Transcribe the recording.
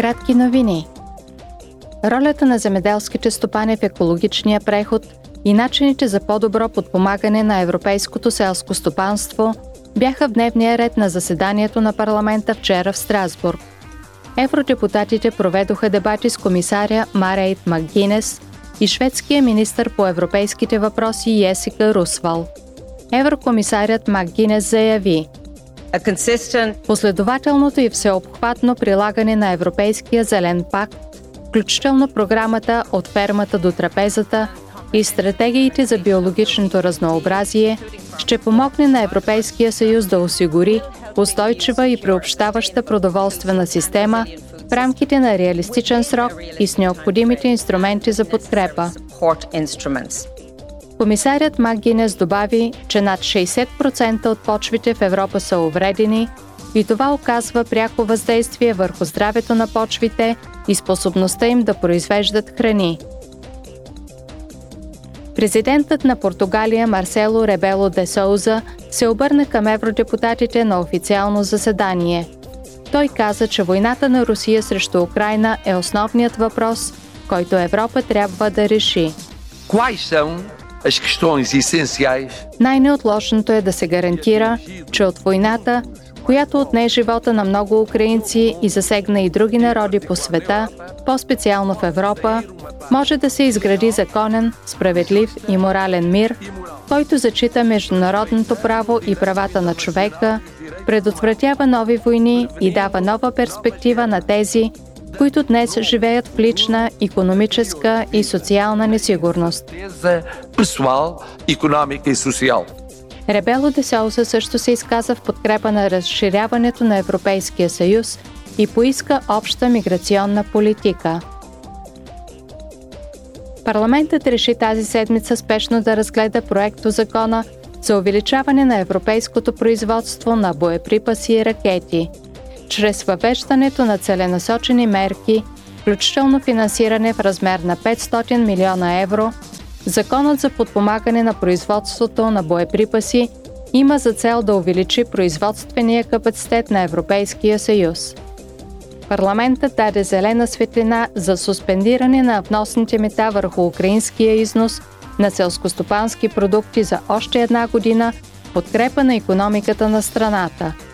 кратки новини. Ролята на земеделските стопани в екологичния преход и начините за по-добро подпомагане на европейското селско стопанство бяха в дневния ред на заседанието на парламента вчера в Страсбург. Евродепутатите проведоха дебати с комисаря Марейт Макгинес и шведския министр по европейските въпроси Есика Русвал. Еврокомисарят Макгинес заяви – Последователното и всеобхватно прилагане на Европейския зелен пакт, включително програмата От фермата до трапезата и стратегиите за биологичното разнообразие, ще помогне на Европейския съюз да осигури устойчива и приобщаваща продоволствена система в рамките на реалистичен срок и с необходимите инструменти за подкрепа. Комисарят Макгинес добави, че над 60% от почвите в Европа са увредени и това оказва пряко въздействие върху здравето на почвите и способността им да произвеждат храни. Президентът на Португалия Марсело Ребело де Соуза се обърна към евродепутатите на официално заседание. Той каза, че войната на Русия срещу Украина е основният въпрос, който Европа трябва да реши. As questões essenciais. Най-неотложното е да се гарантира, че от войната, която отне живота на много украинци и засегна и други народи по света, по-специално в Европа, може да се изгради законен, справедлив и морален мир, който зачита международното право и правата на човека, предотвратява нови войни и дава нова перспектива на тези, които днес живеят в лична, економическа и социална несигурност. Ребело де Соуса също се изказа в подкрепа на разширяването на Европейския съюз и поиска обща миграционна политика. Парламентът реши тази седмица спешно да разгледа проекто закона за увеличаване на европейското производство на боеприпаси и ракети – чрез въвеждането на целенасочени мерки, включително финансиране в размер на 500 милиона евро, Законът за подпомагане на производството на боеприпаси има за цел да увеличи производствения капацитет на Европейския съюз. Парламентът даде зелена светлина за суспендиране на вносните мета върху украинския износ на селскостопански продукти за още една година подкрепа на економиката на страната –